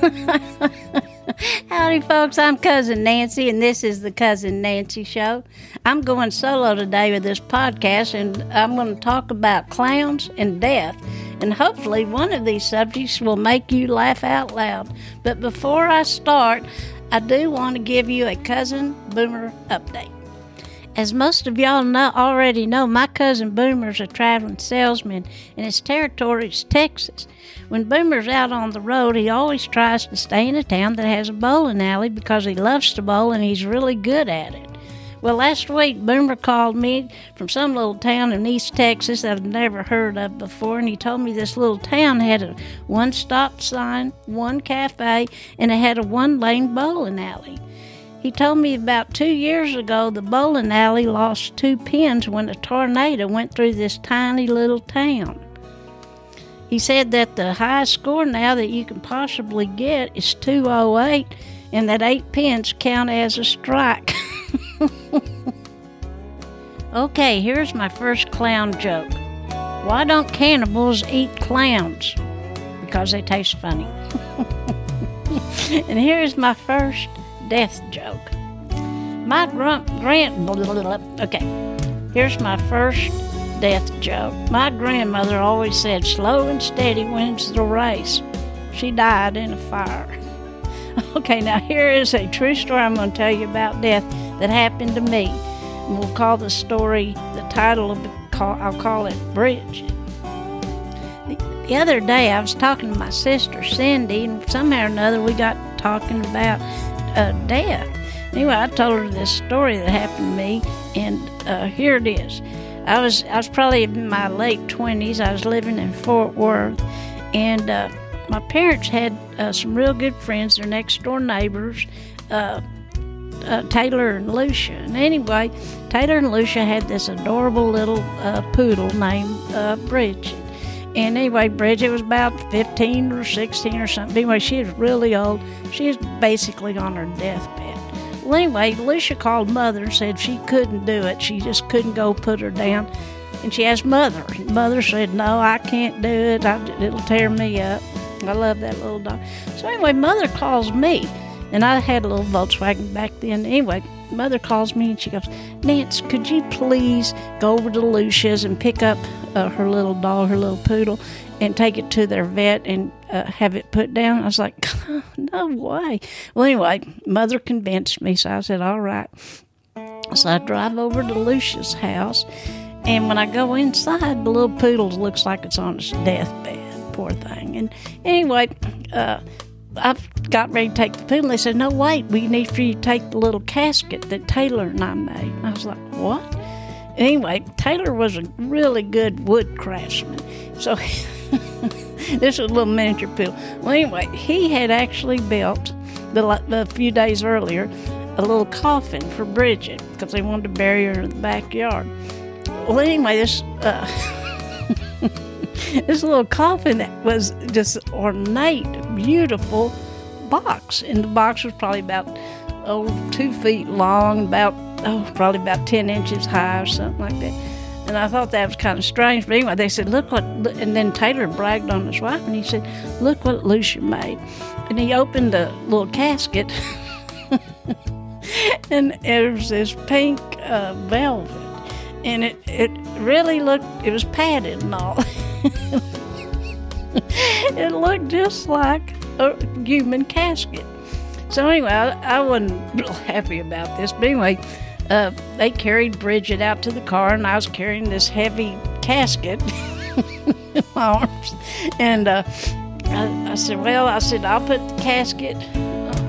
Howdy, folks. I'm Cousin Nancy, and this is the Cousin Nancy Show. I'm going solo today with this podcast, and I'm going to talk about clowns and death. And hopefully, one of these subjects will make you laugh out loud. But before I start, I do want to give you a Cousin Boomer update. As most of y'all know, already know, my cousin Boomer's a traveling salesman, and his territory is Texas. When Boomer's out on the road, he always tries to stay in a town that has a bowling alley because he loves to bowl and he's really good at it. Well, last week, Boomer called me from some little town in East Texas that I've never heard of before, and he told me this little town had a one stop sign, one cafe, and it had a one lane bowling alley. He told me about two years ago the bowling alley lost two pins when a tornado went through this tiny little town. He said that the highest score now that you can possibly get is 208 and that eight pins count as a strike. okay, here's my first clown joke. Why don't cannibals eat clowns? Because they taste funny. and here's my first death joke. My grunt grand okay. Here's my first death joke. My grandmother always said, "Slow and steady wins the race." She died in a fire. Okay, now here is a true story I'm going to tell you about death that happened to me. And we'll call the story the title of. I'll call it Bridge. The other day I was talking to my sister Cindy, and somehow or another we got talking about uh, death. Anyway, I told her this story that happened to me, and uh, here it is. I was I was probably in my late twenties. I was living in Fort Worth, and uh, my parents had uh, some real good friends. They're next door neighbors, uh, uh, Taylor and Lucia. And anyway, Taylor and Lucia had this adorable little uh, poodle named Bridget. Anyway, Bridget was about 15 or 16 or something. Anyway, she was really old. She was basically on her deathbed. Well, anyway, Lucia called mother and said she couldn't do it. She just couldn't go put her down. And she asked mother. Mother said, No, I can't do it. I, it'll tear me up. I love that little dog. So anyway, mother calls me. And I had a little Volkswagen back then. Anyway, mother calls me and she goes, Nance, could you please go over to Lucia's and pick up uh, her little dog, her little poodle, and take it to their vet and uh, have it put down? I was like, no way. Well, anyway, mother convinced me, so I said, all right. So I drive over to Lucia's house, and when I go inside, the little poodle looks like it's on its deathbed. Poor thing. And anyway, uh, I got ready to take the poodle. They said, No, wait, we need for you to take the little casket that Taylor and I made. And I was like, What? Anyway, Taylor was a really good wood craftsman. So this was a little miniature poodle. Well, anyway, he had actually built the, a few days earlier a little coffin for Bridget because they wanted to bury her in the backyard. Well, anyway, this. Uh, this little coffin was just ornate, beautiful box. And the box was probably about, oh, two feet long, about, oh, probably about 10 inches high or something like that. And I thought that was kind of strange. But anyway, they said, look what, and then Taylor bragged on his wife and he said, look what Lucia made. And he opened the little casket and it was this pink uh, velvet. And it, it really looked, it was padded and all. it looked just like a human casket. So anyway, I, I wasn't real happy about this. But anyway, uh, they carried Bridget out to the car, and I was carrying this heavy casket in my arms. And uh, I, I, said, "Well, I said I'll put the casket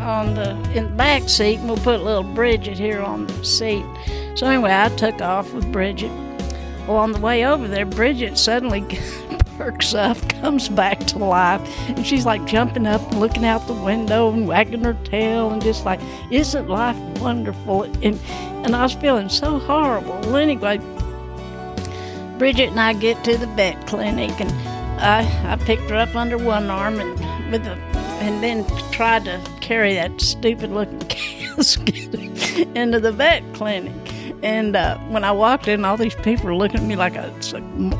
on the in the back seat, and we'll put little Bridget here on the seat." So anyway, I took off with Bridget. Well, on the way over there, Bridget suddenly perks up, comes back to life, and she's like jumping up and looking out the window and wagging her tail and just like, isn't life wonderful? And and I was feeling so horrible. Well, anyway, Bridget and I get to the vet clinic, and I I picked her up under one arm and with a and then tried to carry that stupid looking casket into the vet clinic. And uh, when I walked in, all these people were looking at me like a,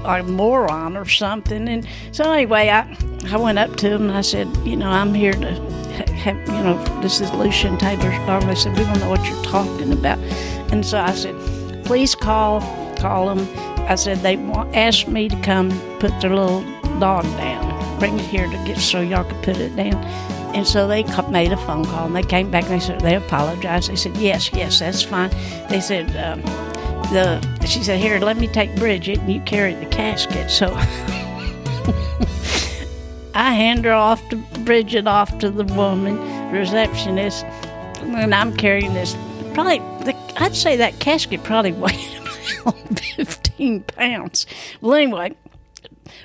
like a, moron or something. And so anyway, I I went up to them and I said, you know, I'm here to have, you know, this is Lucian Taylor's dog. They said, we don't know what you're talking about. And so I said, please call, call them. I said, they asked me to come put their little dog down, bring it here to get so y'all could put it down. And so they made a phone call and they came back and they said, they apologized. They said, yes, yes, that's fine. They said, um, the, she said, here, let me take Bridget and you carry the casket. So I hand her off to Bridget, off to the woman receptionist, and I'm carrying this. Probably, the, I'd say that casket probably weighed about 15 pounds. Well, anyway,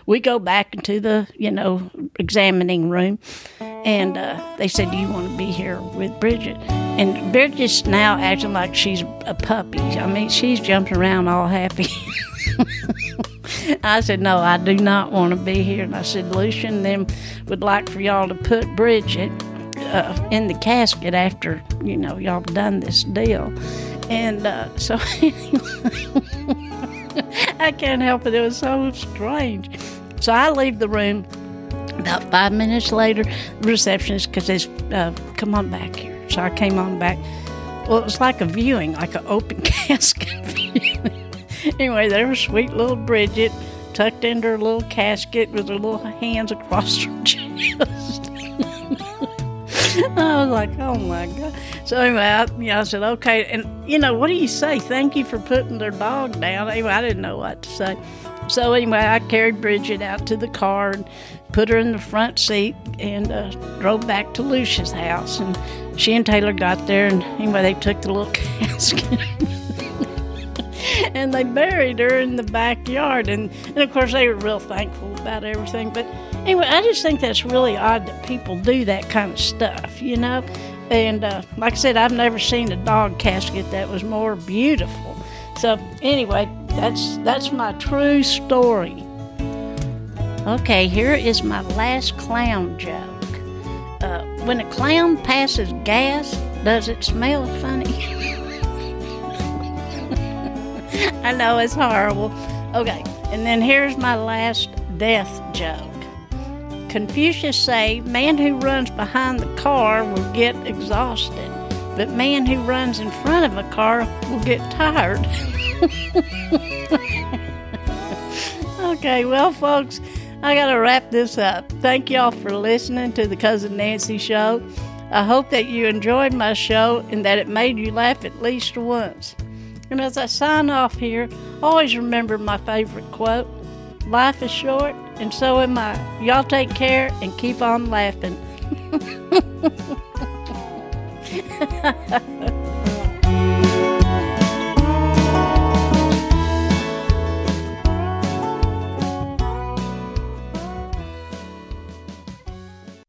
we go back into the, you know, examining room, and uh, they said, "Do you want to be here with Bridget?" And Bridget's now acting like she's a puppy. I mean, she's jumping around all happy. I said, No, I do not want to be here. And I said, Lucian them would like for y'all to put Bridget uh, in the casket after, you know, y'all done this deal. And uh, so I can't help it. It was so strange. So I leave the room. About five minutes later, receptionist, because they uh, come on back here. So I came on back. Well, it was like a viewing, like an open casket anyway, there was sweet little Bridget tucked into her little casket with her little hands across her chest. I was like, oh my God. So anyway, I, you know, I said, okay. And, you know, what do you say? Thank you for putting their dog down. Anyway, I didn't know what to say. So anyway, I carried Bridget out to the car and put her in the front seat and uh, drove back to Lucia's house. And she and Taylor got there, and anyway, they took the little casket and they buried her in the backyard. And, and of course, they were real thankful about everything. But anyway, I just think that's really odd that people do that kind of stuff, you know? And uh, like I said, I've never seen a dog casket that was more beautiful. So anyway, that's that's my true story. Okay, here is my last clown joke. Uh, when a clown passes gas, does it smell funny? I know it's horrible. Okay, and then here's my last death joke. Confucius say, man who runs behind the car will get exhausted, but man who runs in front of a car will get tired. okay, well, folks, I got to wrap this up. Thank y'all for listening to the Cousin Nancy Show. I hope that you enjoyed my show and that it made you laugh at least once. And as I sign off here, always remember my favorite quote Life is short, and so am I. Y'all take care and keep on laughing.